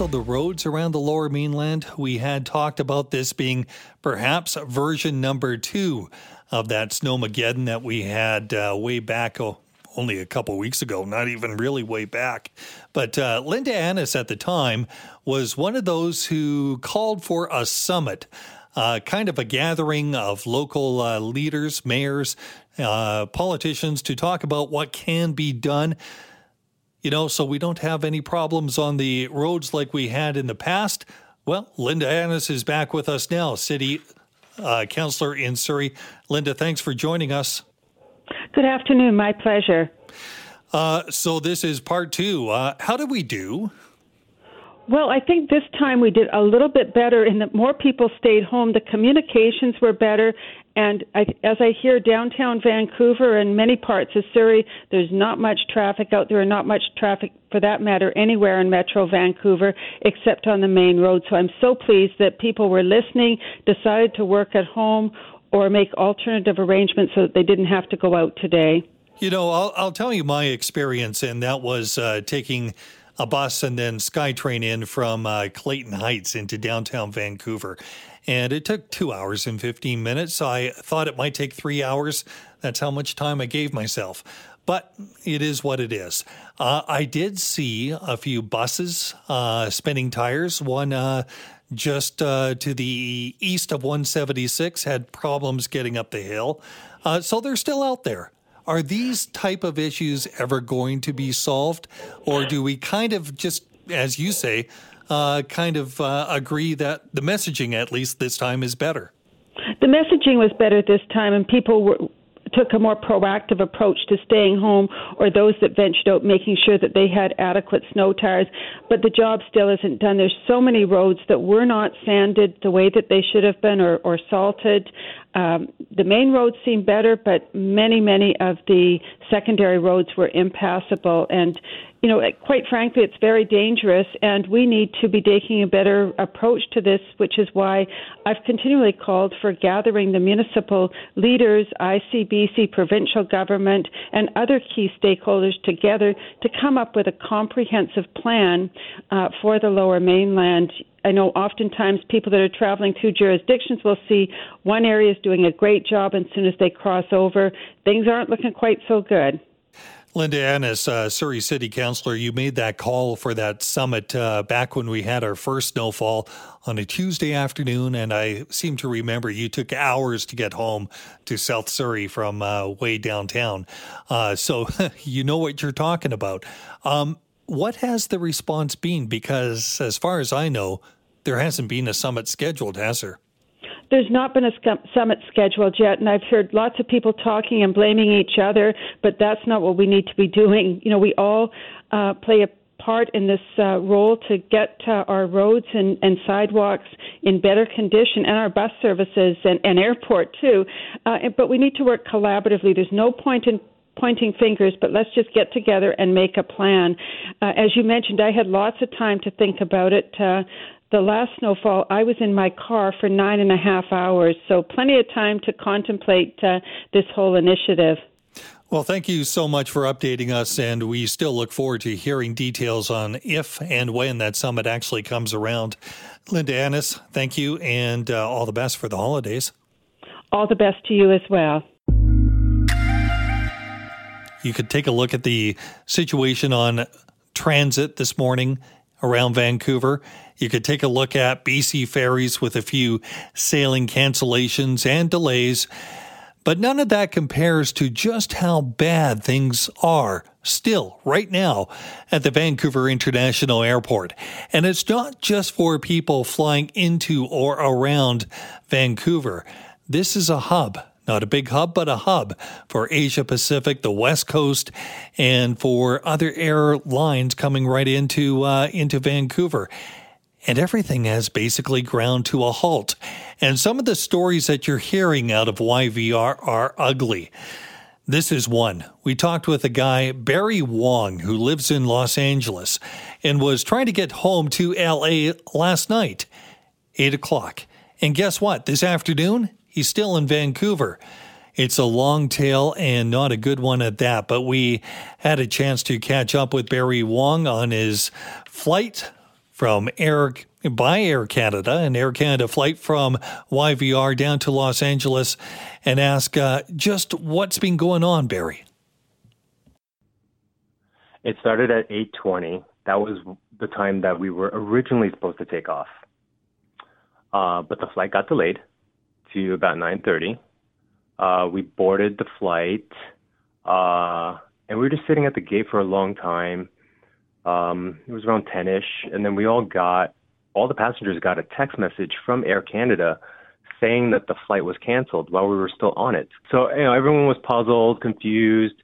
Also, the roads around the lower mainland, we had talked about this being perhaps version number two of that snowmageddon that we had uh, way back oh, only a couple weeks ago, not even really way back. But uh, Linda Annis at the time was one of those who called for a summit. Uh, kind of a gathering of local uh, leaders, mayors, uh, politicians to talk about what can be done you know, so we don't have any problems on the roads like we had in the past. Well, Linda Annis is back with us now, city uh, councilor in Surrey. Linda, thanks for joining us. Good afternoon. My pleasure. Uh, so, this is part two. Uh, how did we do? Well, I think this time we did a little bit better in that more people stayed home. The communications were better, and I, as I hear downtown Vancouver and many parts of Surrey, there's not much traffic out there, and not much traffic for that matter anywhere in Metro Vancouver except on the main road. So I'm so pleased that people were listening, decided to work at home, or make alternative arrangements so that they didn't have to go out today. You know, I'll, I'll tell you my experience, and that was uh, taking a bus and then SkyTrain in from uh, Clayton Heights into downtown Vancouver and it took two hours and 15 minutes. I thought it might take three hours. That's how much time I gave myself. But it is what it is. Uh, I did see a few buses uh, spinning tires. One uh, just uh, to the east of 176 had problems getting up the hill. Uh, so they're still out there. Are these type of issues ever going to be solved? Or do we kind of just, as you say, uh, kind of uh, agree that the messaging, at least this time, is better. The messaging was better this time, and people were, took a more proactive approach to staying home or those that ventured out making sure that they had adequate snow tires. But the job still isn't done. There's so many roads that were not sanded the way that they should have been or, or salted. Um, the main roads seem better but many many of the secondary roads were impassable. And you know, quite frankly, it's very dangerous, and we need to be taking a better approach to this, which is why I've continually called for gathering the municipal leaders, ICBC, provincial government, and other key stakeholders together to come up with a comprehensive plan uh, for the lower mainland. I know oftentimes people that are traveling through jurisdictions will see one area is doing a great job, and as soon as they cross over, things aren't looking quite so good. Linda Annis, uh, Surrey City Councilor, you made that call for that summit uh, back when we had our first snowfall on a Tuesday afternoon, and I seem to remember you took hours to get home to South Surrey from uh, way downtown. Uh, so you know what you're talking about. Um, what has the response been? Because as far as I know, there hasn't been a summit scheduled, has there? There's not been a summit scheduled yet, and I've heard lots of people talking and blaming each other, but that's not what we need to be doing. You know, we all uh, play a part in this uh, role to get uh, our roads and, and sidewalks in better condition and our bus services and, and airport too. Uh, but we need to work collaboratively. There's no point in pointing fingers, but let's just get together and make a plan. Uh, as you mentioned, I had lots of time to think about it. Uh, the last snowfall, I was in my car for nine and a half hours, so plenty of time to contemplate uh, this whole initiative. Well, thank you so much for updating us, and we still look forward to hearing details on if and when that summit actually comes around. Linda Annis, thank you, and uh, all the best for the holidays. All the best to you as well. You could take a look at the situation on transit this morning around Vancouver You could take a look at BC ferries with a few sailing cancellations and delays. But none of that compares to just how bad things are still right now at the Vancouver International Airport. And it's not just for people flying into or around Vancouver. This is a hub not a big hub, but a hub for Asia Pacific, the West Coast, and for other airlines coming right into uh, into Vancouver. And everything has basically ground to a halt. And some of the stories that you're hearing out of YVR are ugly. This is one. We talked with a guy, Barry Wong, who lives in Los Angeles and was trying to get home to LA last night, 8 o'clock. And guess what? This afternoon, He's still in Vancouver. It's a long tale and not a good one at that, but we had a chance to catch up with Barry Wong on his flight from Air by Air Canada, an Air Canada flight from YVR down to Los Angeles, and ask uh, just what's been going on, Barry. It started at 8:20. That was the time that we were originally supposed to take off, uh, but the flight got delayed to about 9:30. Uh, we boarded the flight, uh, and we were just sitting at the gate for a long time. Um, it was around 10ish, and then we all got all the passengers got a text message from Air Canada saying that the flight was canceled while we were still on it. So you know everyone was puzzled, confused,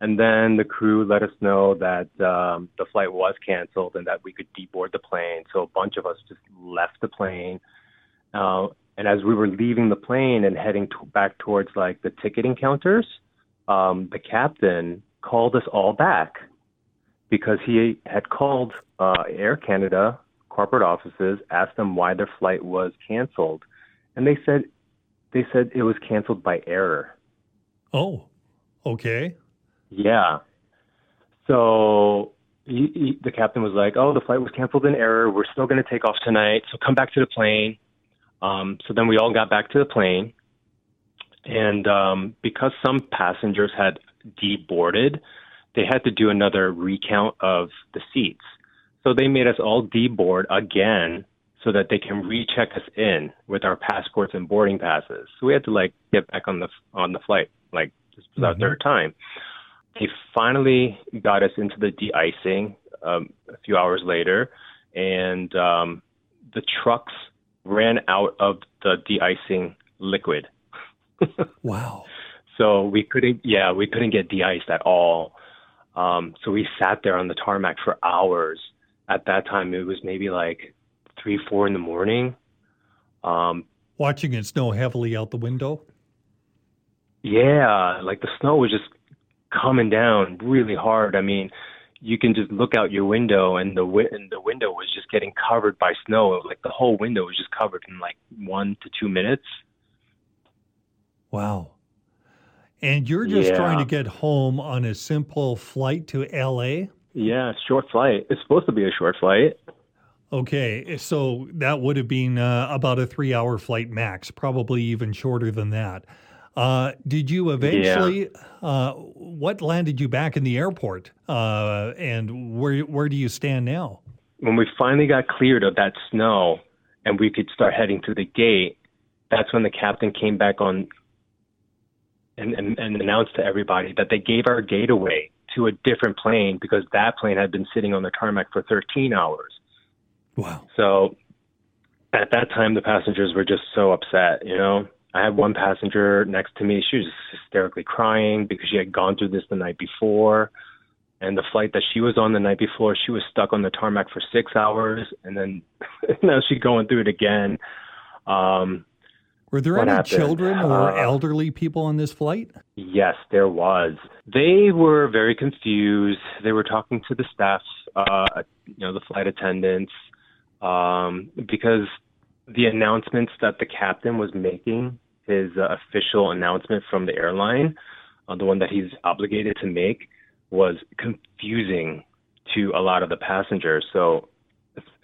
and then the crew let us know that um, the flight was canceled and that we could deboard the plane. So a bunch of us just left the plane. Uh, and as we were leaving the plane and heading to, back towards like the ticketing counters, um, the captain called us all back because he had called uh, Air Canada corporate offices, asked them why their flight was canceled, and they said they said it was canceled by error. Oh, okay. Yeah. So he, he, the captain was like, "Oh, the flight was canceled in error. We're still going to take off tonight. So come back to the plane." Um, so then we all got back to the plane, and um, because some passengers had deboarded, they had to do another recount of the seats. So they made us all deboard again so that they can recheck us in with our passports and boarding passes. So we had to like get back on the on the flight. Like this was our mm-hmm. third time. They finally got us into the de-icing um, a few hours later, and um, the trucks ran out of the de-icing liquid. wow. So we couldn't, yeah, we couldn't get de-iced at all. Um, so we sat there on the tarmac for hours. At that time, it was maybe like three, four in the morning. Um, Watching it snow heavily out the window. Yeah, like the snow was just coming down really hard. I mean, you can just look out your window and the wi- and the window was just getting covered by snow. It, Like the whole window was just covered in like one to two minutes. Wow. And you're just yeah. trying to get home on a simple flight to LA? Yeah, short flight. It's supposed to be a short flight. Okay, so that would have been uh, about a three hour flight max, probably even shorter than that. Uh, did you eventually? Yeah. Uh, what landed you back in the airport, uh, and where where do you stand now? When we finally got cleared of that snow, and we could start heading to the gate, that's when the captain came back on and, and, and announced to everybody that they gave our gate away to a different plane because that plane had been sitting on the tarmac for 13 hours. Wow. So at that time, the passengers were just so upset, you know. I had one passenger next to me. She was hysterically crying because she had gone through this the night before. And the flight that she was on the night before, she was stuck on the tarmac for six hours, and then now she's going through it again. Um, Were there any happened? children or uh, elderly people on this flight? Yes, there was. They were very confused. They were talking to the staff, uh, you know, the flight attendants, um, because the announcements that the captain was making his uh, official announcement from the airline, uh, the one that he's obligated to make, was confusing to a lot of the passengers. So,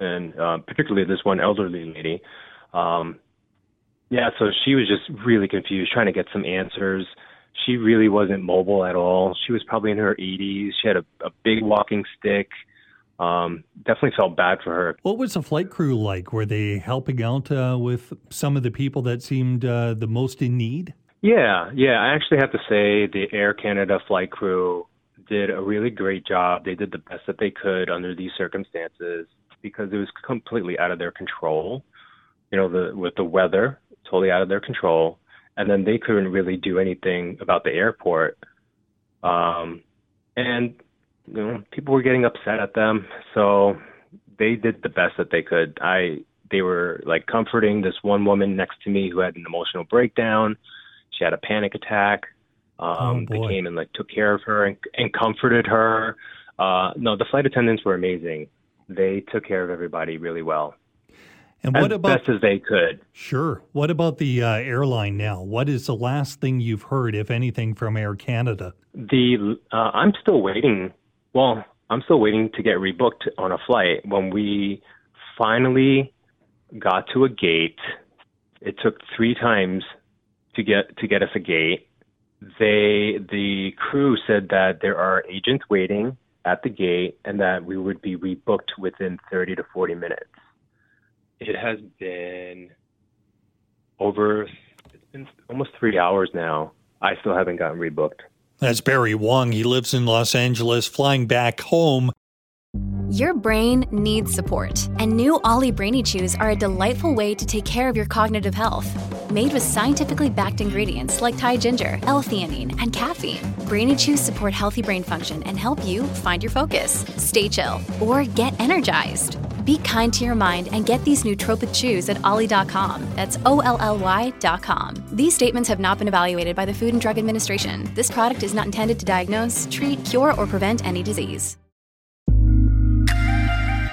and uh, particularly this one elderly lady. Um, yeah, so she was just really confused, trying to get some answers. She really wasn't mobile at all. She was probably in her 80s. She had a, a big walking stick. Um, definitely felt bad for her. What was the flight crew like? Were they helping out uh, with some of the people that seemed uh, the most in need? Yeah, yeah. I actually have to say the Air Canada flight crew did a really great job. They did the best that they could under these circumstances because it was completely out of their control. You know, the with the weather totally out of their control, and then they couldn't really do anything about the airport. Um, and you know, people were getting upset at them, so they did the best that they could. I they were like comforting this one woman next to me who had an emotional breakdown. She had a panic attack. Um, oh, they came and like took care of her and, and comforted her. Uh, no, the flight attendants were amazing. They took care of everybody really well. And what as about best as they could? Sure. What about the uh, airline now? What is the last thing you've heard, if anything, from Air Canada? The uh, I'm still waiting. Well, I'm still waiting to get rebooked on a flight. When we finally got to a gate, it took three times to get to get us a gate. They the crew said that there are agents waiting at the gate and that we would be rebooked within 30 to 40 minutes. It has been over, it's been almost three hours now. I still haven't gotten rebooked. That's Barry Wong. He lives in Los Angeles, flying back home. Your brain needs support, and new Olly Brainy Chews are a delightful way to take care of your cognitive health. Made with scientifically backed ingredients like Thai ginger, L-theanine, and caffeine, Brainy Chews support healthy brain function and help you find your focus, stay chill, or get energized. Be kind to your mind and get these nootropic chews at olly.com. That's O L L Y.com. These statements have not been evaluated by the Food and Drug Administration. This product is not intended to diagnose, treat, cure, or prevent any disease.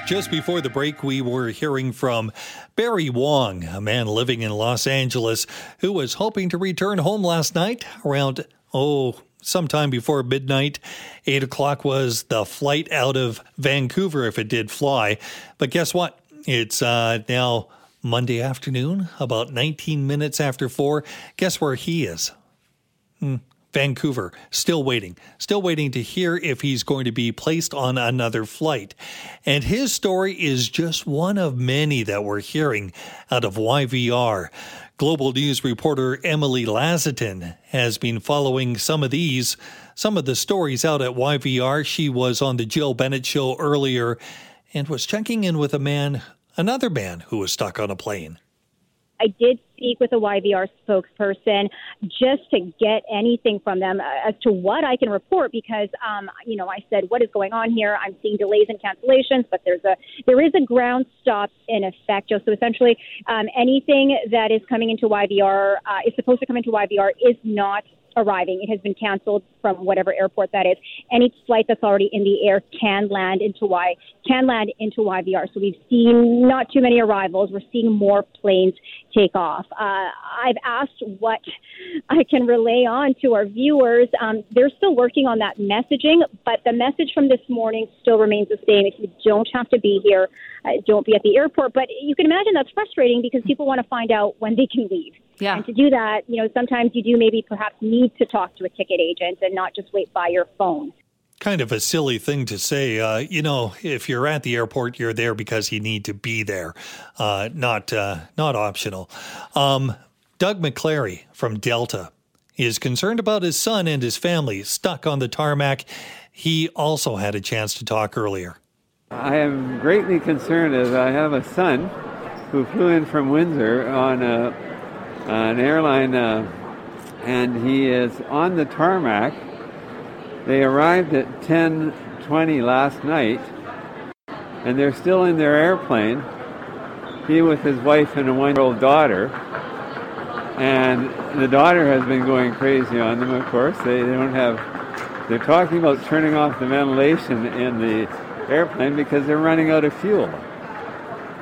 Just before the break, we were hearing from Barry Wong, a man living in Los Angeles who was hoping to return home last night around, oh, sometime before midnight. Eight o'clock was the flight out of Vancouver if it did fly. But guess what? It's uh, now Monday afternoon, about 19 minutes after four. Guess where he is? Hmm. Vancouver, still waiting, still waiting to hear if he's going to be placed on another flight. And his story is just one of many that we're hearing out of YVR. Global News reporter Emily Lazatin has been following some of these, some of the stories out at YVR. She was on the Jill Bennett show earlier and was checking in with a man, another man who was stuck on a plane. I did speak with a YVR spokesperson just to get anything from them uh, as to what I can report because, um, you know, I said, what is going on here? I'm seeing delays and cancellations, but there's a there is a ground stop in effect, So essentially, um, anything that is coming into YVR uh, is supposed to come into YVR is not arriving. It has been canceled from whatever airport that is. Any flight that's already in the air can land into Y can land into YVR. So we've seen not too many arrivals. We're seeing more planes take off. Uh, I've asked what I can relay on to our viewers. Um, they're still working on that messaging, but the message from this morning still remains the same. If you don't have to be here, uh, don't be at the airport. But you can imagine that's frustrating because people want to find out when they can leave. Yeah. And to do that, you know, sometimes you do maybe perhaps need to talk to a ticket agent and not just wait by your phone. Kind of a silly thing to say. Uh, you know, if you're at the airport, you're there because you need to be there, uh, not uh, not optional. Um, Doug McClary from Delta is concerned about his son and his family stuck on the tarmac. He also had a chance to talk earlier. I am greatly concerned as I have a son who flew in from Windsor on a, an airline, uh, and he is on the tarmac. They arrived at 10:20 last night, and they're still in their airplane. He with his wife and a one-year-old daughter, and the daughter has been going crazy on them. Of course, they, they don't have. They're talking about turning off the ventilation in the airplane because they're running out of fuel.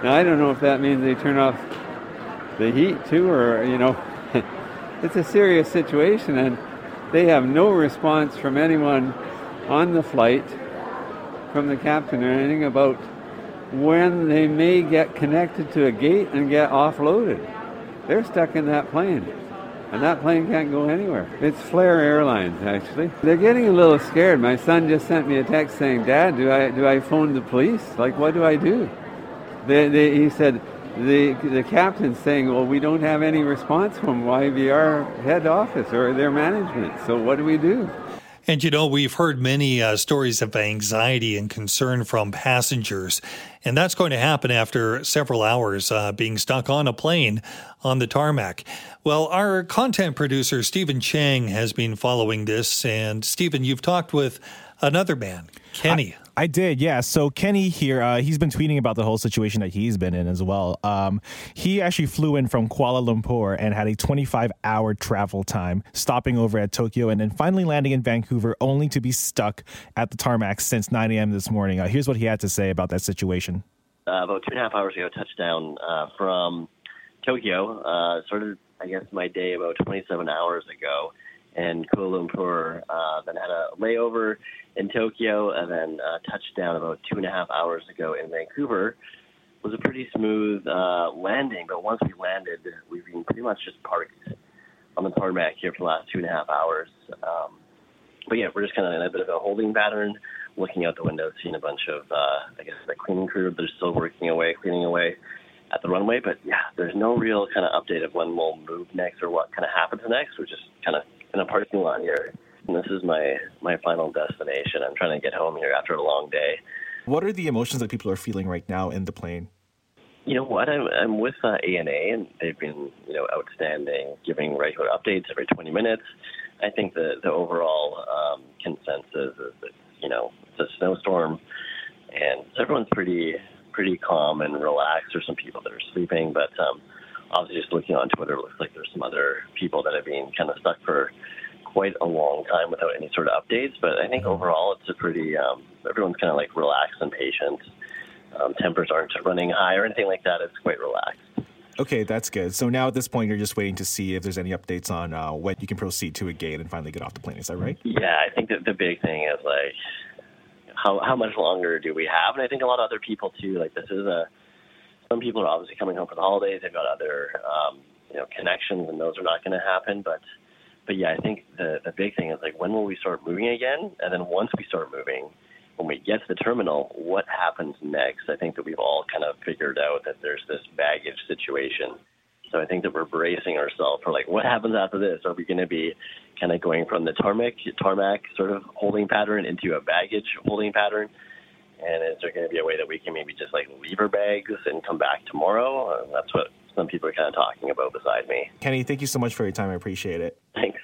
Now I don't know if that means they turn off the heat too, or you know, it's a serious situation, and they have no response from anyone on the flight, from the captain or anything about when they may get connected to a gate and get offloaded. They're stuck in that plane. and that plane can't go anywhere. It's Flair Airlines, actually. They're getting a little scared. My son just sent me a text saying, "Dad, do I do I phone the police? Like, what do I do?" They, they, he said, the the captain's saying, "Well, we don't have any response from YVR head office or their management. So what do we do?" And you know, we've heard many uh, stories of anxiety and concern from passengers, and that's going to happen after several hours uh, being stuck on a plane on the tarmac. Well, our content producer, Stephen Chang, has been following this. And Stephen, you've talked with another man, Kenny. I- I did, yeah. So Kenny here, uh, he's been tweeting about the whole situation that he's been in as well. Um, he actually flew in from Kuala Lumpur and had a 25 hour travel time, stopping over at Tokyo and then finally landing in Vancouver, only to be stuck at the tarmac since 9 a.m. this morning. Uh, here's what he had to say about that situation. Uh, about two and a half hours ago, touchdown uh, from Tokyo. Uh, started, I guess, my day about 27 hours ago in Kuala Lumpur. Uh, then had a layover in Tokyo, and then uh, touched down about two and a half hours ago in Vancouver. It was a pretty smooth uh, landing, but once we landed, we've been pretty much just parked on the tarmac here for the last two and a half hours. Um, but yeah, we're just kind of in a bit of a holding pattern, looking out the window, seeing a bunch of, uh, I guess, the cleaning crew. They're still working away, cleaning away at the runway. But yeah, there's no real kind of update of when we'll move next or what kind of happens next. We're just kind of in a parking lot here. And this is my my final destination. I'm trying to get home here after a long day. What are the emotions that people are feeling right now in the plane? You know what? I'm, I'm with uh, ANA, and they've been you know outstanding, giving regular updates every 20 minutes. I think the the overall um, consensus is that you know it's a snowstorm, and everyone's pretty pretty calm and relaxed. There's some people that are sleeping, but um, obviously just looking on Twitter, it looks like there's some other people that have been kind of stuck for quite a long time without any sort of updates. But I think overall, it's a pretty um, everyone's kind of like relaxed and patient. Um, tempers aren't running high or anything like that. It's quite relaxed. Okay, that's good. So now at this point, you're just waiting to see if there's any updates on uh, when you can proceed to a gate and finally get off the plane. Is that right? Yeah, I think that the big thing is like how how much longer do we have? And I think a lot of other people too. Like this is a some people are obviously coming home for the holidays. They've got other um, you know connections, and those are not going to happen. But but yeah, I think the the big thing is like when will we start moving again? And then once we start moving, when we get to the terminal, what happens next? I think that we've all kind of figured out that there's this baggage situation. So I think that we're bracing ourselves for like what happens after this? Are we going to be kind of going from the tarmac tarmac sort of holding pattern into a baggage holding pattern? And is there going to be a way that we can maybe just like leave our bags and come back tomorrow? Uh, that's what some people are kind of talking about beside me. Kenny, thank you so much for your time. I appreciate it. Thanks.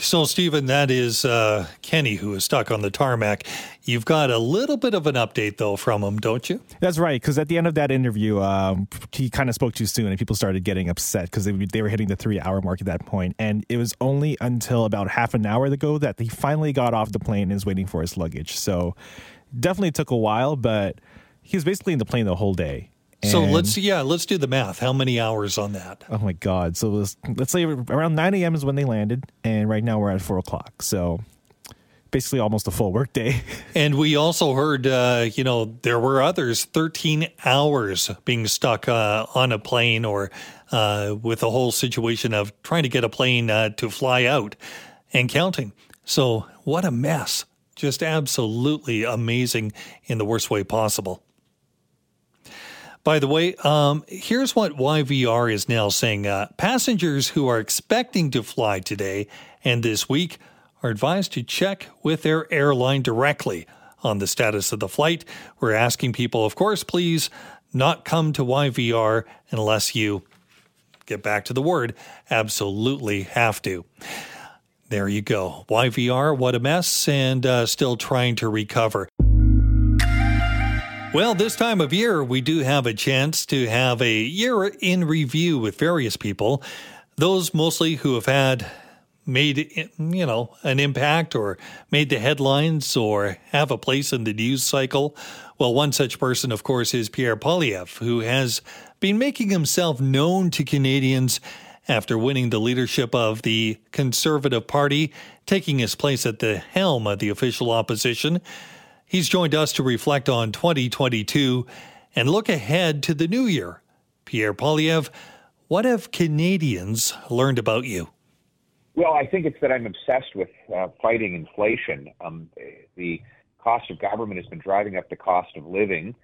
So, Stephen, that is uh, Kenny who is stuck on the tarmac. You've got a little bit of an update, though, from him, don't you? That's right. Because at the end of that interview, um, he kind of spoke too soon and people started getting upset because they, they were hitting the three hour mark at that point. And it was only until about half an hour ago that he finally got off the plane and is waiting for his luggage. So, definitely took a while, but he was basically in the plane the whole day. So let's yeah, let's do the math. How many hours on that? Oh my God! So was, let's say around 9 a.m. is when they landed, and right now we're at four o'clock. So basically, almost a full work day. And we also heard, uh, you know, there were others 13 hours being stuck uh, on a plane or uh, with the whole situation of trying to get a plane uh, to fly out and counting. So, what a mess. Just absolutely amazing in the worst way possible. By the way, um, here's what YVR is now saying. Uh, passengers who are expecting to fly today and this week are advised to check with their airline directly on the status of the flight. We're asking people, of course, please not come to YVR unless you get back to the word absolutely have to. There you go. YVR, what a mess, and uh, still trying to recover. Well, this time of year, we do have a chance to have a year in review with various people. Those mostly who have had made, you know, an impact or made the headlines or have a place in the news cycle. Well, one such person, of course, is Pierre Poilievre, who has been making himself known to Canadians after winning the leadership of the Conservative Party, taking his place at the helm of the official opposition. He's joined us to reflect on 2022 and look ahead to the new year. Pierre Poilievre, what have Canadians learned about you? Well, I think it's that I'm obsessed with uh, fighting inflation. Um, the cost of government has been driving up the cost of living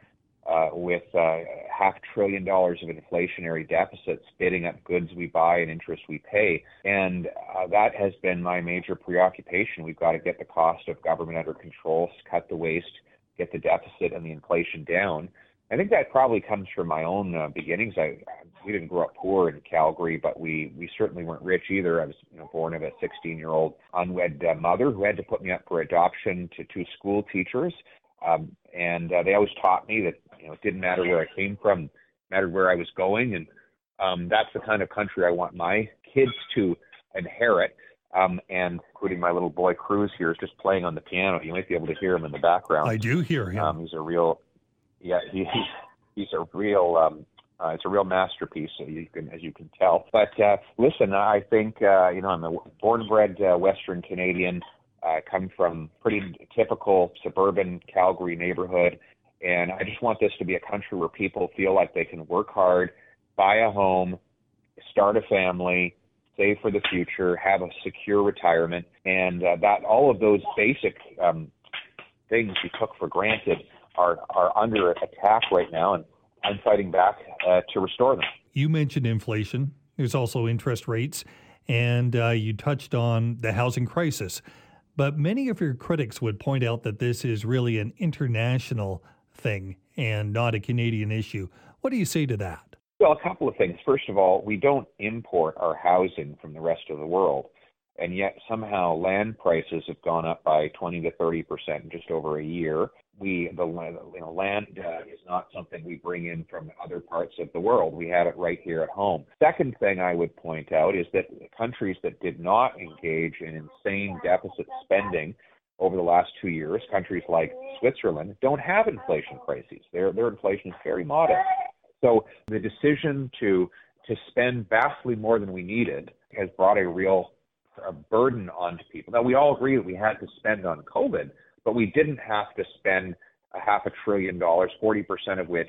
with uh, half trillion dollars of inflationary deficits bidding up goods we buy and interest we pay. And uh, that has been my major preoccupation. We've got to get the cost of government under control, cut the waste, get the deficit and the inflation down. I think that probably comes from my own uh, beginnings. I we didn't grow up poor in Calgary, but we we certainly weren't rich either. I was you know born of a 16 year old unwed uh, mother who had to put me up for adoption to two school teachers, um, and uh, they always taught me that you know it didn't matter where I came from, mattered where I was going, and um, that's the kind of country I want my kids to inherit. Um, and including my little boy Cruz here is just playing on the piano. You might be able to hear him in the background. I do hear him. Um, he's a real yeah, he, he's a real um, uh, it's a real masterpiece, as you can, as you can tell. But uh, listen, I think uh, you know I'm a born and bred uh, Western Canadian. I come from pretty typical suburban Calgary neighborhood, and I just want this to be a country where people feel like they can work hard, buy a home, start a family, save for the future, have a secure retirement, and uh, that all of those basic um, things you took for granted are are under attack right now, and I'm fighting back uh, to restore them. You mentioned inflation. There's also interest rates, and uh, you touched on the housing crisis. But many of your critics would point out that this is really an international thing and not a Canadian issue. What do you say to that? Well, a couple of things. First of all, we don't import our housing from the rest of the world and yet somehow land prices have gone up by 20 to 30 percent in just over a year. We the you know land uh, is not something we bring in from other parts of the world. We have it right here at home. Second thing I would point out is that countries that did not engage in insane deficit spending over the last two years, countries like Switzerland, don't have inflation crises. Their their inflation is very modest. So the decision to to spend vastly more than we needed has brought a real a burden onto people. Now, we all agree that we had to spend on COVID, but we didn't have to spend a half a trillion dollars, 40% of which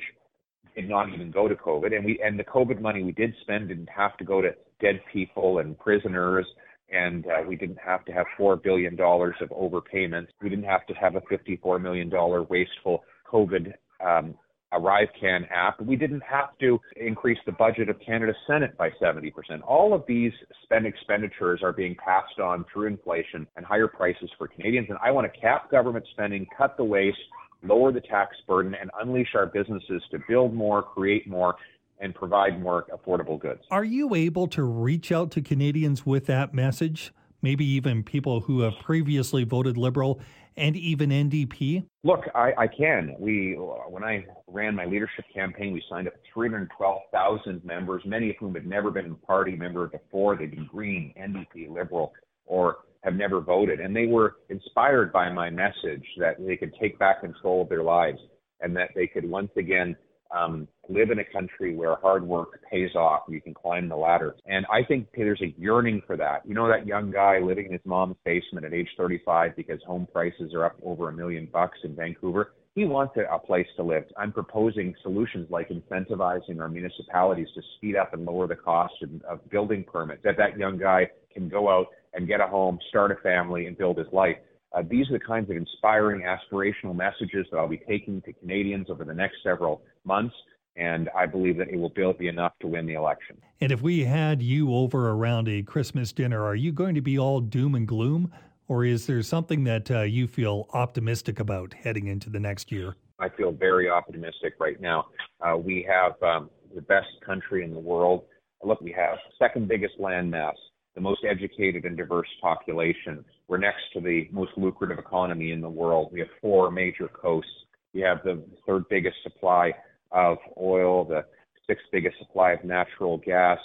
did not even go to COVID. And we and the COVID money we did spend didn't have to go to dead people and prisoners. And uh, we didn't have to have four billion dollars of overpayments. We didn't have to have a fifty-four million dollar wasteful COVID um, ArriveCan app. We didn't have to increase the budget of Canada's Senate by 70%. All of these spend expenditures are being passed on through inflation and higher prices for Canadians. And I want to cap government spending, cut the waste, lower the tax burden, and unleash our businesses to build more, create more, and provide more affordable goods. Are you able to reach out to Canadians with that message? Maybe even people who have previously voted Liberal and even NDP? Look, I, I can. We when I ran my leadership campaign, we signed up 312,000 members, many of whom had never been a party member before. They'd been Green, NDP, Liberal, or have never voted, and they were inspired by my message that they could take back control of their lives and that they could once again um, live in a country where hard work pays off. You can climb the ladder. And I think there's a yearning for that. You know, that young guy living in his mom's basement at age 35 because home prices are up over a million bucks in Vancouver. He wants a, place to live. I'm proposing solutions like incentivizing our municipalities to speed up and lower the cost of, of building permits, that that young guy can go out and get a home, start a family, and build his life. Uh, these are the kinds of inspiring, aspirational messages that I'll be taking to Canadians over the next several months. And I believe that it will be enough to win the election. And if we had you over around a Christmas dinner, are you going to be all doom and gloom? Or is there something that uh, you feel optimistic about heading into the next year? I feel very optimistic right now. Uh, we have um, the best country in the world. Look, we have second biggest land mass the most educated and diverse population. We're next to the most lucrative economy in the world. We have four major coasts. We have the third biggest supply of oil, the sixth biggest supply of natural gas,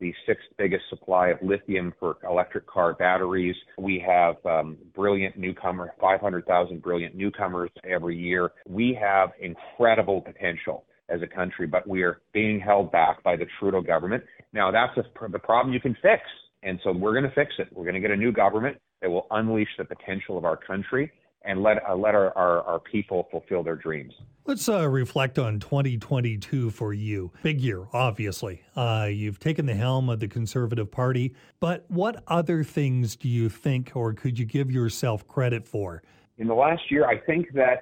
the sixth biggest supply of lithium for electric car batteries. We have um, brilliant newcomers, 500,000 brilliant newcomers every year. We have incredible potential as a country, but we are being held back by the Trudeau government. Now, that's a, the problem you can fix. And so we're going to fix it. We're going to get a new government that will unleash the potential of our country. and let uh, let our, our, our people fulfill their dreams. Let's uh, reflect on 2022 for you. Big year, obviously. Uh, you've taken the helm of the Conservative Party, but what other things do you think, or could you give yourself credit for? In the last year, I think that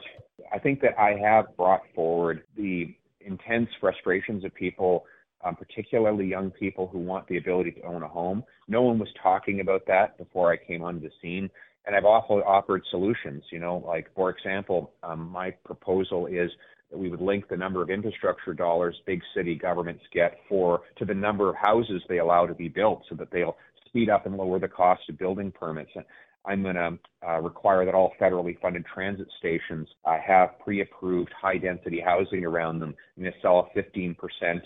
I think that I have brought forward the intense frustrations of people, um, particularly young people who want the ability to own a home. No one was talking about that before I came onto the scene and I've also offered solutions. You know, like for example, um, my proposal is that we would link the number of infrastructure dollars big city governments get for to the number of houses they allow to be built, so that they'll speed up and lower the cost of building permits. And I'm going to uh, require that all federally funded transit stations uh, have pre-approved high-density housing around them. I'm going to sell 15%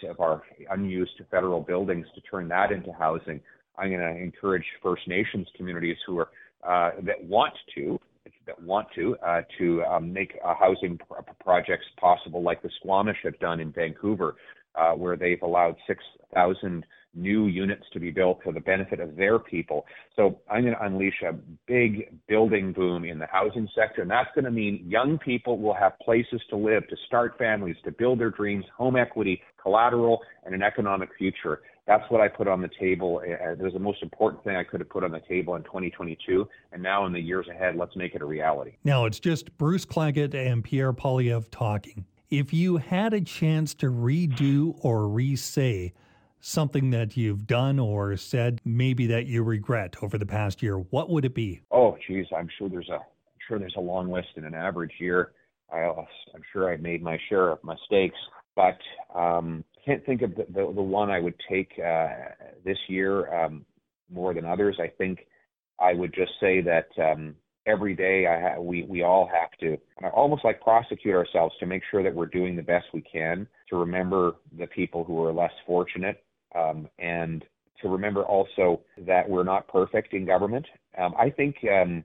of our unused federal buildings to turn that into housing. I'm going to encourage First Nations communities who are uh, that want to that want to uh, to um, make uh, housing projects possible, like the Squamish have done in Vancouver, uh, where they've allowed 6,000 new units to be built for the benefit of their people. So I'm going to unleash a big building boom in the housing sector, and that's going to mean young people will have places to live, to start families, to build their dreams, home equity, collateral, and an economic future that's what I put on the table. Uh, uh, it was the most important thing I could have put on the table in 2022. And now in the years ahead, let's make it a reality. Now it's just Bruce Claggett and Pierre Poilievre talking. If you had a chance to redo or re say something that you've done or said, maybe that you regret over the past year, what would it be? Oh, geez, I'm sure there's a I'm sure there's a long list in an average year. I, I'm sure I've made my share of mistakes, but um, can't think of the, the, the one I would take uh, this year um, more than others. I think I would just say that um, every day I ha- we we all have to almost like prosecute ourselves to make sure that we're doing the best we can to remember the people who are less fortunate um, and to remember also that we're not perfect in government. Um, I think um,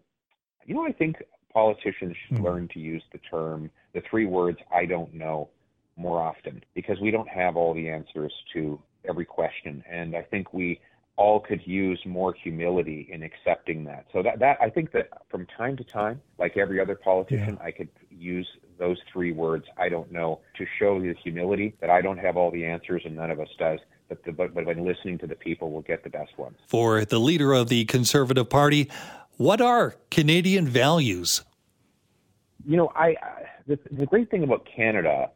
you know I think politicians should mm. learn to use the term the three words I don't know more often because we don't have all the answers to every question. And I think we all could use more humility in accepting that. So that, that I think that from time to time, like every other politician, yeah. I could use those three words, I don't know, to show the humility that I don't have all the answers and none of us does. But, the, but, but when listening to the people, we'll get the best ones. For the leader of the Conservative Party, what are Canadian values? You know, I, the, the great thing about Canada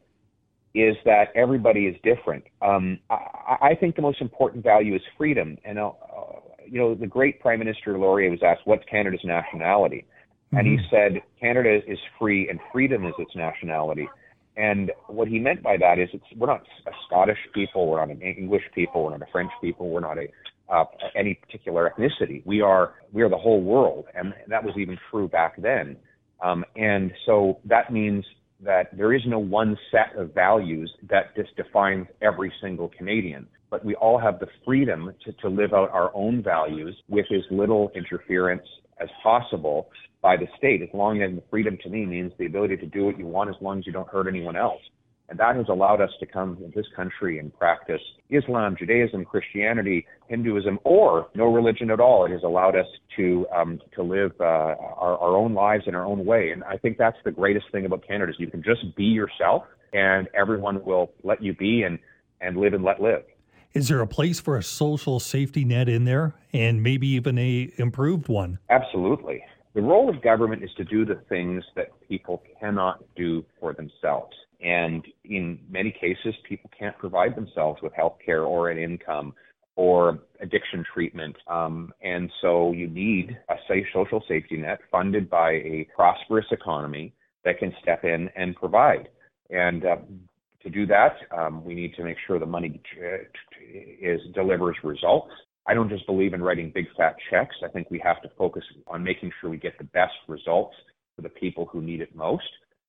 is that everybody is different. Um, I, I, think the most important value is freedom. And, uh, you know, the great Prime Minister Laurier was asked, what's Canada's nationality? Mm-hmm. And he mm-hmm. said, Canada is free and freedom is its nationality. And what he meant by that is it's, we're not a Scottish people, we're not an English people, we're not a French people, we're not a uh, any particular ethnicity. We are we are the whole world, and that was even true back then. Um, and so that means that there is no one set of values that just defines every single Canadian, but we all have the freedom to, to live out our own values with as little interference as possible by the state, as long as the freedom to me means the ability to do what you want as long as you don't hurt anyone else. And that has allowed us to come to this country and practice Islam, Judaism, Christianity, Hinduism, or no religion at all. It has allowed us to um, to live uh, our, our own lives in our own way. And I think that's the greatest thing about Canada is you can just be yourself, and everyone will let you be and and live and let live. Is there a place for a social safety net in there, and maybe even a improved one? Absolutely. The role of government is to do the things that people cannot do for themselves. And in many cases, people can't provide themselves with health care or an income or addiction treatment. Um, and so you need a safe social safety net funded by a prosperous economy that can step in and provide. And uh, to do that, um, we need to make sure the money is delivers results. I don't just believe in writing big fat checks. I think we have to focus on making sure we get the best results for the people who need it most.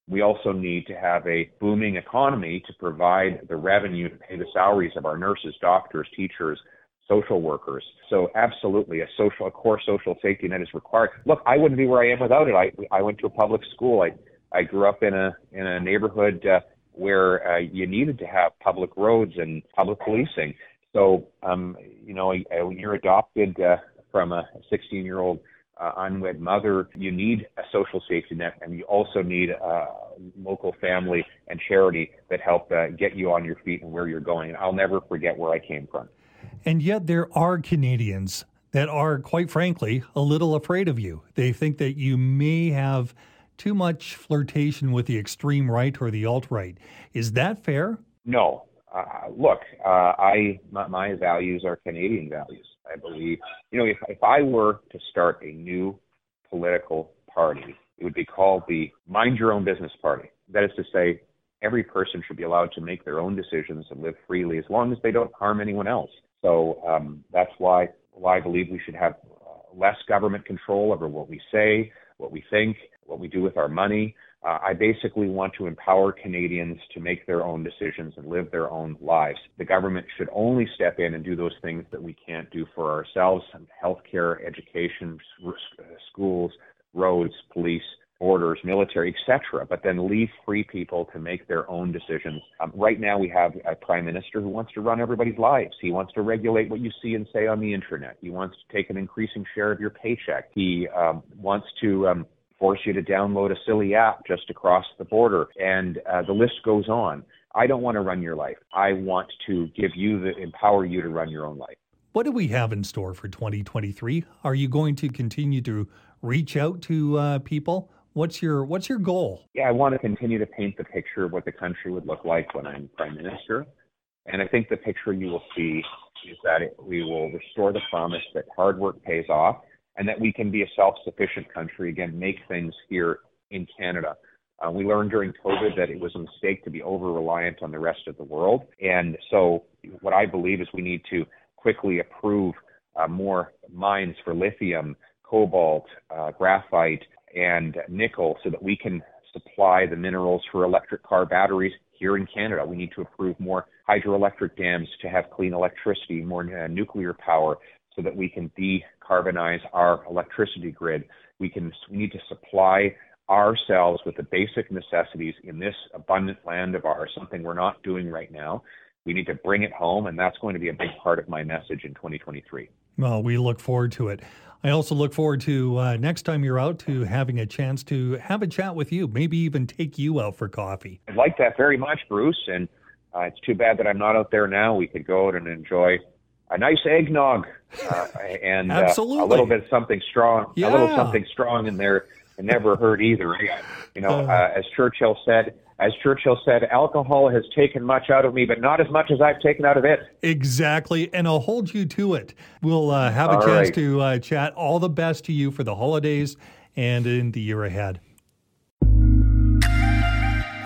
We also need to have a booming economy to provide the revenue to pay the salaries of our nurses, doctors, teachers, social workers. So absolutely, a social, a core social safety net is required. Look, I wouldn't be where I am without it. I I went to a public school. I I grew up in a in a neighborhood uh, where uh, you needed to have public roads and public policing. So um, you know, when you're adopted uh, from a 16 year old uh, unwed mother. You need a social safety net, and you also need a local family and charity that help uh, get you on your feet and where you're going. And I'll never forget where I came from. And yet, there are Canadians that are, quite frankly, a little afraid of you. They think that you may have too much flirtation with the extreme right or the alt right. Is that fair? No. Uh, look, uh, I my, my values are Canadian values. I believe, you know, if if I were to start a new political party, it would be called the Mind Your Own Business Party. That is to say, every person should be allowed to make their own decisions and live freely as long as they don't harm anyone else. So um, that's why, why I believe we should have uh, less government control over what we say, what we think, what we do with our money. Uh, I basically want to empower Canadians to make their own decisions and live their own lives. The government should only step in and do those things that we can't do for ourselves healthcare, education, schools, roads, police, borders, military, etc., but then leave free people to make their own decisions. Um, right now, we have a prime minister who wants to run everybody's lives. He wants to regulate what you see and say on the internet. He wants to take an increasing share of your paycheck. He um, wants to um, force you to download a silly app just across the border, and uh, the list goes on. I don't want to run your life. I want to give you the empower you to run your own life. What do we have in store for 2023? Are you going to continue to reach out to uh, people? What's your What's your goal? Yeah, I want to continue to paint the picture of what the country would look like when I'm prime minister, and I think the picture you will see is that it, we will restore the promise that hard work pays off and that we can be a self-sufficient country again, make things here in Canada. Uh, we learned during COVID that it was a mistake to be over reliant on the rest of the world. And so, what I believe is we need to quickly approve uh, more mines for lithium, cobalt, uh, graphite, and nickel so that we can supply the minerals for electric car batteries here in Canada. We need to approve more hydroelectric dams to have clean electricity, more uh, nuclear power, so that we can decarbonize our electricity grid. We can we need to supply ourselves with the basic necessities in this abundant land of ours, something we're not doing right now. We need to bring it home, and that's going to be a big part of my message in 2023. Well, we look forward to it. I also look forward to uh, next time you're out to having a chance to have a chat with you, maybe even take you out for coffee. I'd like that very much, Bruce. And uh, it's too bad that I'm not out there now. We could go out and enjoy a nice eggnog uh, and uh, a little bit of something strong, yeah. a little something strong in there. It never hurt either. You know, uh, uh, as Churchill said, as Churchill said, alcohol has taken much out of me, but not as much as I've taken out of it. Exactly. And I'll hold you to it. We'll uh, have a All chance right. to uh, chat. All the best to you for the holidays and in the year ahead.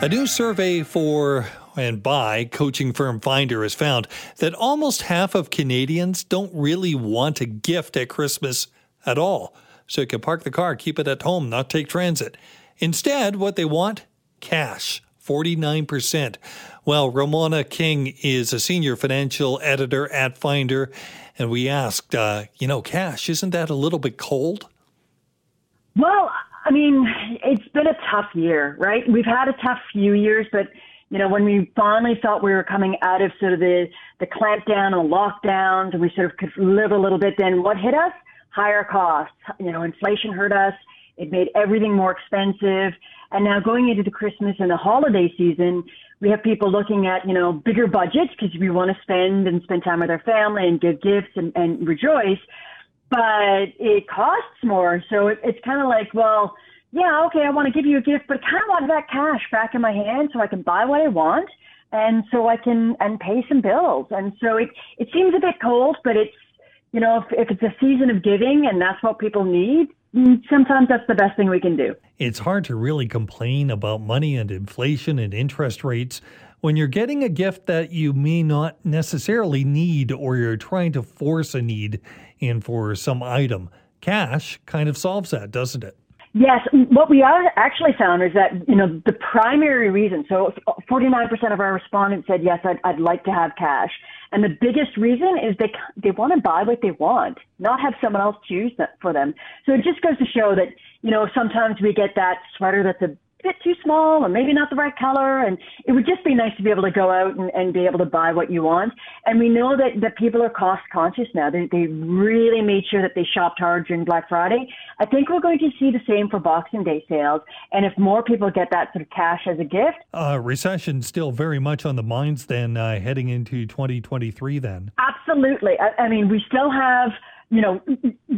A new survey for and by coaching firm Finder has found that almost half of Canadians don't really want a gift at Christmas at all. So you can park the car, keep it at home, not take transit. Instead, what they want? Cash. 49%. Well, Romana King is a senior financial editor at Finder, and we asked, uh, you know, cash, isn't that a little bit cold? Well, I mean, it's been a tough year, right? We've had a tough few years, but you know, when we finally thought we were coming out of sort of the the clampdown and lockdowns, and we sort of could live a little bit, then what hit us? Higher costs. You know, inflation hurt us. It made everything more expensive. And now going into the Christmas and the holiday season, we have people looking at, you know, bigger budgets because we want to spend and spend time with our family and give gifts and, and rejoice. But it costs more. So it, it's kind of like, well, yeah, okay, I want to give you a gift, but I kind of want that cash back in my hand so I can buy what I want and so I can and pay some bills. And so it it seems a bit cold, but it's you know if, if it's a season of giving and that's what people need, mm, sometimes that's the best thing we can do. It's hard to really complain about money and inflation and interest rates when you're getting a gift that you may not necessarily need or you're trying to force a need in for some item. Cash kind of solves that, doesn't it? Yes, what we actually found is that you know the primary reason. So, 49% uh, of our respondents said yes, I'd, I'd like to have cash, and the biggest reason is they they want to buy what they want, not have someone else choose that for them. So it just goes to show that you know sometimes we get that sweater that's a bit too small or maybe not the right color. And it would just be nice to be able to go out and, and be able to buy what you want. And we know that, that people are cost conscious now. They, they really made sure that they shopped hard during Black Friday. I think we're going to see the same for Boxing Day sales. And if more people get that sort of cash as a gift. Uh, recession still very much on the minds then uh, heading into 2023 then. Absolutely. I, I mean, we still have, you know,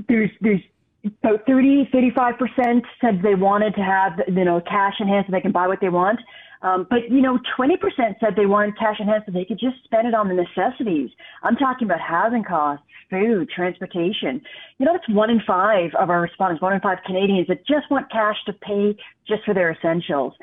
there's, there's, about 30, 35% said they wanted to have, you know, cash in hand so they can buy what they want. Um, but, you know, 20% said they wanted cash in hand so they could just spend it on the necessities. I'm talking about housing costs, food, transportation. You know, that's one in five of our respondents, one in five Canadians that just want cash to pay just for their essentials.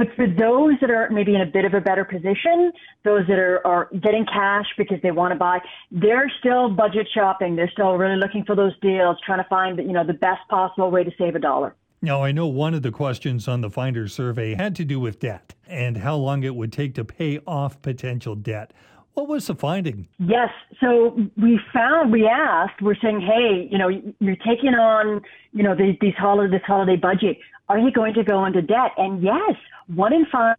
But for those that are maybe in a bit of a better position, those that are, are getting cash because they want to buy, they're still budget shopping. They're still really looking for those deals, trying to find you know the best possible way to save a dollar. Now, I know one of the questions on the Finder survey had to do with debt and how long it would take to pay off potential debt. What was the finding? Yes. So we found, we asked, we're saying, hey, you know, you're taking on, you know, these, these holiday, this holiday budget. Are you going to go into debt? And yes, one in five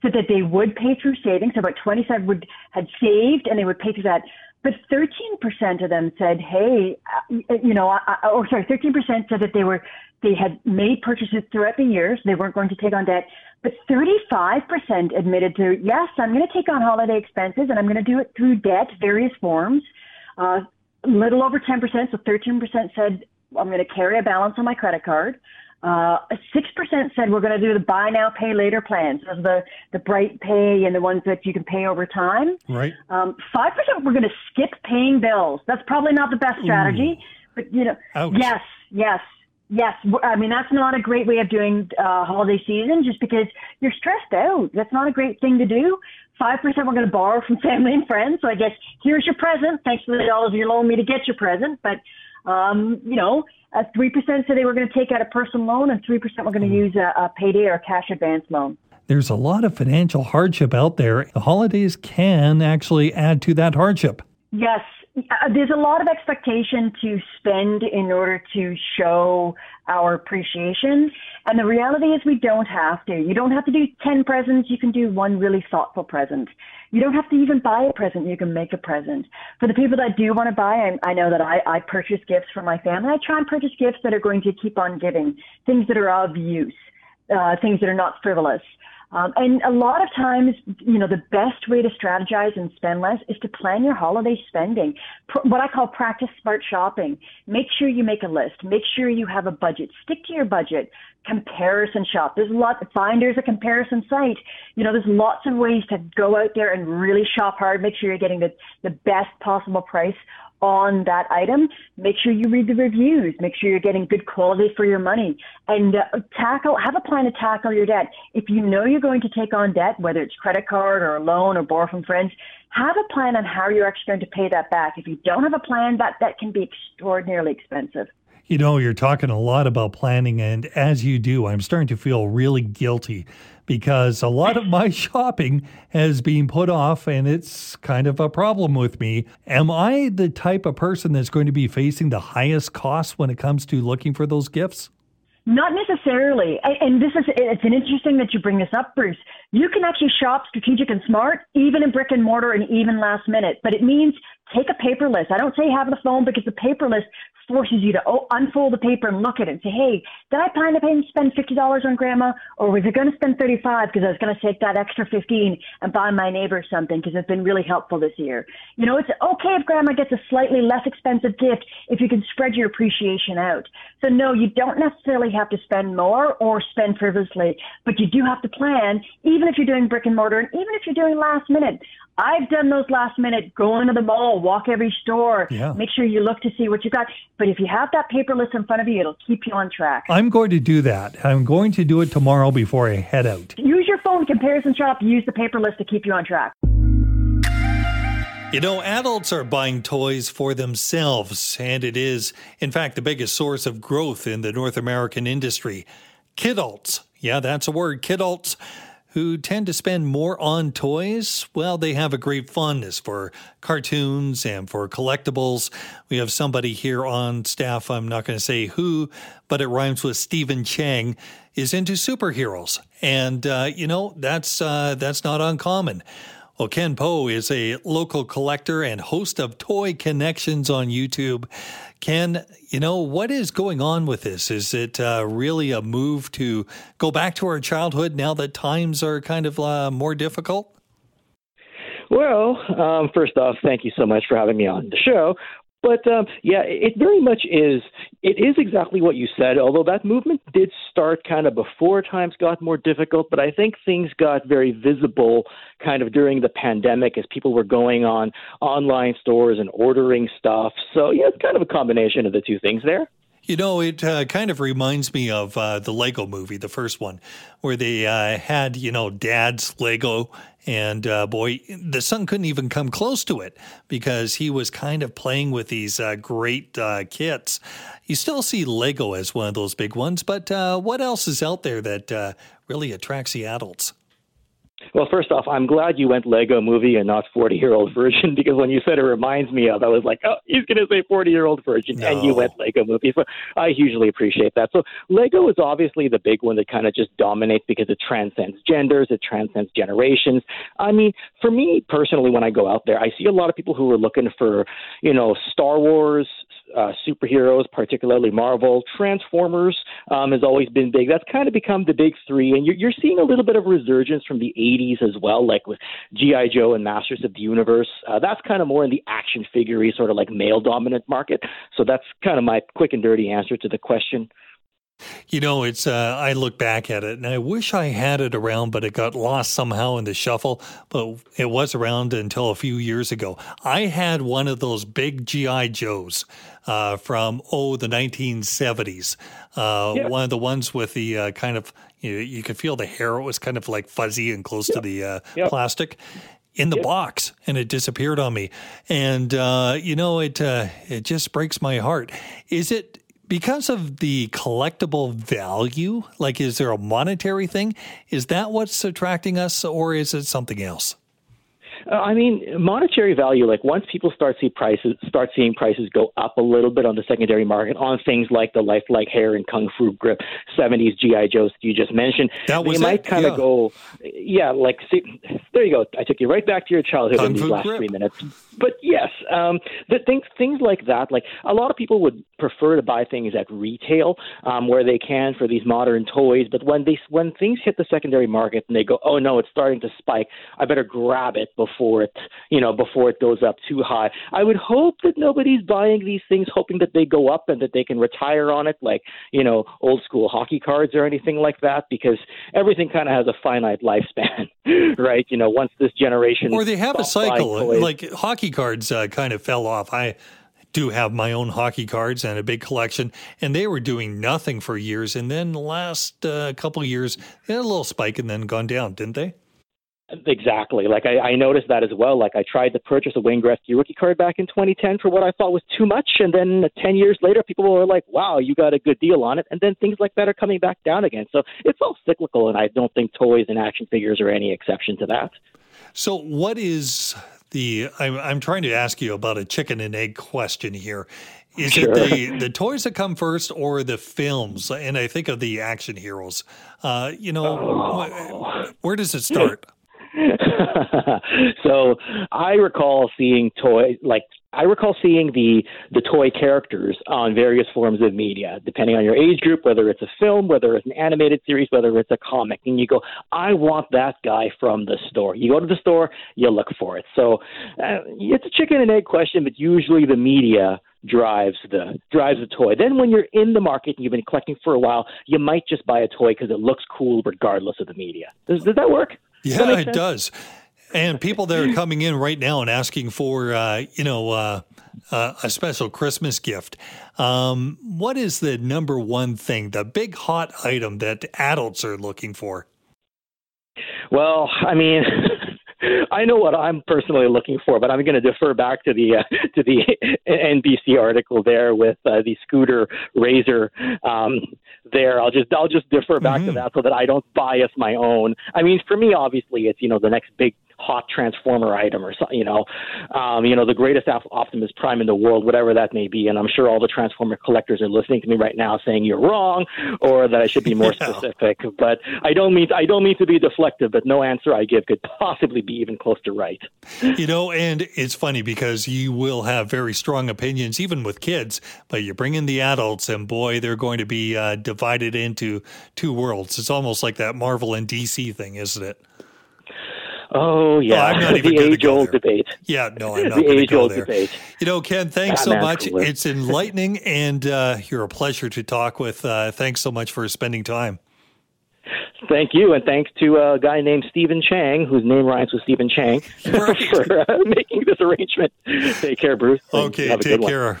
said that they would pay through savings. So About 27 would had saved and they would pay through that. But 13% of them said, "Hey, uh, you know," or sorry, 13% said that they were they had made purchases throughout the years. They weren't going to take on debt. But 35% admitted to, yes, I'm going to take on holiday expenses and I'm going to do it through debt, various forms. Uh, little over 10%, so 13% said I'm going to carry a balance on my credit card. Uh, 6% said we're going to do the buy now, pay later plans. Are the, the bright pay and the ones that you can pay over time. Right. Um, 5% we're going to skip paying bills. That's probably not the best strategy, Ooh. but you know, Ouch. yes, yes, yes. I mean, that's not a great way of doing uh, holiday season just because you're stressed out. That's not a great thing to do. 5% we're going to borrow from family and friends. So I guess here's your present. Thanks for the dollars you loaned me to get your present. But, um, you know, uh, 3% said they were going to take out a personal loan, and 3% were going to mm. use a, a payday or cash advance loan. There's a lot of financial hardship out there. The holidays can actually add to that hardship. Yes, there's a lot of expectation to spend in order to show our appreciation. And the reality is we don't have to. You don't have to do 10 presents. You can do one really thoughtful present. You don't have to even buy a present. You can make a present. For the people that do want to buy, I, I know that I, I purchase gifts for my family. I try and purchase gifts that are going to keep on giving, things that are of use, uh, things that are not frivolous. Um, and a lot of times, you know, the best way to strategize and spend less is to plan your holiday spending. Pr- what I call practice smart shopping. Make sure you make a list. Make sure you have a budget. Stick to your budget. Comparison shop. There's a lot. Finder's a comparison site. You know, there's lots of ways to go out there and really shop hard. Make sure you're getting the the best possible price on that item, make sure you read the reviews, make sure you're getting good quality for your money, and uh, tackle, have a plan to tackle your debt. If you know you're going to take on debt, whether it's credit card or a loan or borrow from friends, have a plan on how you're actually going to pay that back. If you don't have a plan, that, that can be extraordinarily expensive. You know, you're talking a lot about planning, and as you do, I'm starting to feel really guilty because a lot of my shopping has been put off and it's kind of a problem with me. Am I the type of person that's going to be facing the highest costs when it comes to looking for those gifts? Not necessarily. And this is, it's an interesting that you bring this up, Bruce. You can actually shop strategic and smart, even in brick and mortar and even last minute, but it means take a paper list. I don't say have the phone because the paper list forces you to oh, unfold the paper and look at it and say, hey, did I plan to pay and spend fifty dollars on grandma, or was it going to spend thirty five because I was going to take that extra fifteen and buy my neighbor something because it's been really helpful this year. You know, it's okay if grandma gets a slightly less expensive gift if you can spread your appreciation out. So no, you don't necessarily have to spend more or spend frivolously, but you do have to plan, even if you're doing brick and mortar and even if you're doing last minute. I've done those last minute, go into the mall, walk every store, yeah. make sure you look to see what you got. But if you have that paper list in front of you, it'll keep you on track. I'm going to do that. I'm going to do it tomorrow before I head out. Use your phone comparison shop, use the paper list to keep you on track. You know, adults are buying toys for themselves, and it is, in fact, the biggest source of growth in the North American industry. Kidults, yeah, that's a word, kidults who tend to spend more on toys, well, they have a great fondness for cartoons and for collectibles. We have somebody here on staff, I'm not going to say who, but it rhymes with Stephen Chang, is into superheroes. And, uh, you know, that's, uh, that's not uncommon. Well, Ken Po is a local collector and host of Toy Kennections on YouTube. Ken, you know, what is going on with this? Is it uh, really a move to go back to our childhood now that times are kind of uh, more difficult? Well, um, first off, thank you so much for having me on the show. But um, yeah, it very much is. It is exactly what you said. Although that movement did start kind of before times got more difficult, but I think things got very visible kind of during the pandemic as people were going on online stores and ordering stuff. So yeah, it's kind of a combination of the two things there. You know, it uh, kind of reminds me of uh, the Lego movie, the first one, where they uh, had, you know, dad's Lego. And uh, boy, the son couldn't even come close to it because he was kind of playing with these uh, great uh, kits. You still see Lego as one of those big ones, but what else is out there that really attracts the adults? Well, first off, I'm glad you went Lego movie and not 40 year old virgin because when you said it reminds me of, I was like, oh, he's going to say 40 year old virgin, no. and you went Lego movie. So I hugely appreciate that. So Lego is obviously the big one that kind of just dominates because it transcends genders, it transcends generations. I mean, for me personally, when I go out there, I see a lot of people who are looking for, you know, Star Wars, uh, superheroes, particularly Marvel. Transformers um, has always been big. That's kind of become the big three, and you're, you're seeing a little bit of resurgence from the 80s as well, like with GI Joe and Masters of the Universe. Uh, that's kind of more in the action figure sort of like male dominant market. So that's kind of my quick and dirty answer to the question. You know, it's uh, I look back at it and I wish I had it around, but it got lost somehow in the shuffle. But it was around until a few years ago. I had one of those big GI Joes uh, from oh the 1970s. Uh, yeah. One of the ones with the uh, kind of you, know, you could feel the hair. It was kind of like fuzzy and close to the uh, plastic in the box and it disappeared on me. And, uh, you know, it, uh, it just breaks my heart. Is it because of the collectible value? Like, is there a monetary thing? Is that what's attracting us, or is it something else? Uh, I mean, monetary value. Like once people start see prices, start seeing prices go up a little bit on the secondary market on things like the lifelike hair and kung fu grip, '70s GI Joes you just mentioned. That was they might kind of yeah. go, yeah, like see, there you go. I took you right back to your childhood kung in these last grip. three minutes. But yes, um, the things things like that. Like a lot of people would prefer to buy things at retail um, where they can for these modern toys. But when they when things hit the secondary market and they go, oh no, it's starting to spike. I better grab it before it, you know, before it goes up too high. I would hope that nobody's buying these things hoping that they go up and that they can retire on it, like you know, old school hockey cards or anything like that, because everything kind of has a finite lifespan, right? You know, once this generation or they have a cycle, like hockey cards uh, kind of fell off. I do have my own hockey cards and a big collection, and they were doing nothing for years. And then the last uh, couple of years, they had a little spike and then gone down, didn't they? Exactly. Like I, I noticed that as well. Like I tried to purchase a Wayne Gretzky rookie card back in 2010 for what I thought was too much, and then 10 years later, people were like, "Wow, you got a good deal on it." And then things like that are coming back down again. So it's all cyclical, and I don't think toys and action figures are any exception to that. So, what is the? I'm, I'm trying to ask you about a chicken and egg question here. Is sure. it the, the toys that come first or the films? And I think of the action heroes. Uh, you know, oh. where does it start? so I recall seeing toy like I recall seeing the the toy characters on various forms of media, depending on your age group, whether it's a film, whether it's an animated series, whether it's a comic, and you go, I want that guy from the store. You go to the store, you look for it. So uh, it's a chicken and egg question, but usually the media drives the drives the toy. Then when you're in the market and you've been collecting for a while, you might just buy a toy because it looks cool regardless of the media. Does, does that work? Yeah, it does. And people that are coming in right now and asking for, uh, you know, uh, uh, a special Christmas gift. Um, what is the number one thing, the big hot item that adults are looking for? Well, I mean, I know what I'm personally looking for, but I'm going to defer back to the uh, to the NBC article there with uh, the scooter razor. Um, there, I'll just I'll just defer back mm-hmm. to that so that I don't bias my own. I mean, for me, obviously, it's you know the next big hot transformer item or something, you know, um, you know, the greatest Optimus Prime in the world, whatever that may be. And I'm sure all the transformer collectors are listening to me right now saying you're wrong or that I should be more specific. But I don't mean I don't mean to be deflective, but no answer I give could possibly be even close to right. You know, and it's funny because you will have very strong opinions even with kids, but you bring in the adults, and boy, they're going to be uh, divided into two worlds. It's almost like that Marvel and DC thing, isn't it? Oh yeah, I'm not even the age-old debate. Yeah, no, I'm not the age-old debate. You know, Ken, thanks so much. It's enlightening, and uh, you're a pleasure to talk with. Uh, thanks so much for spending time. Thank you, and thanks to a guy named Stephen Chang, whose name rhymes with Stephen Chang, right. for uh, making this arrangement. Take care, Bruce. Okay, take care.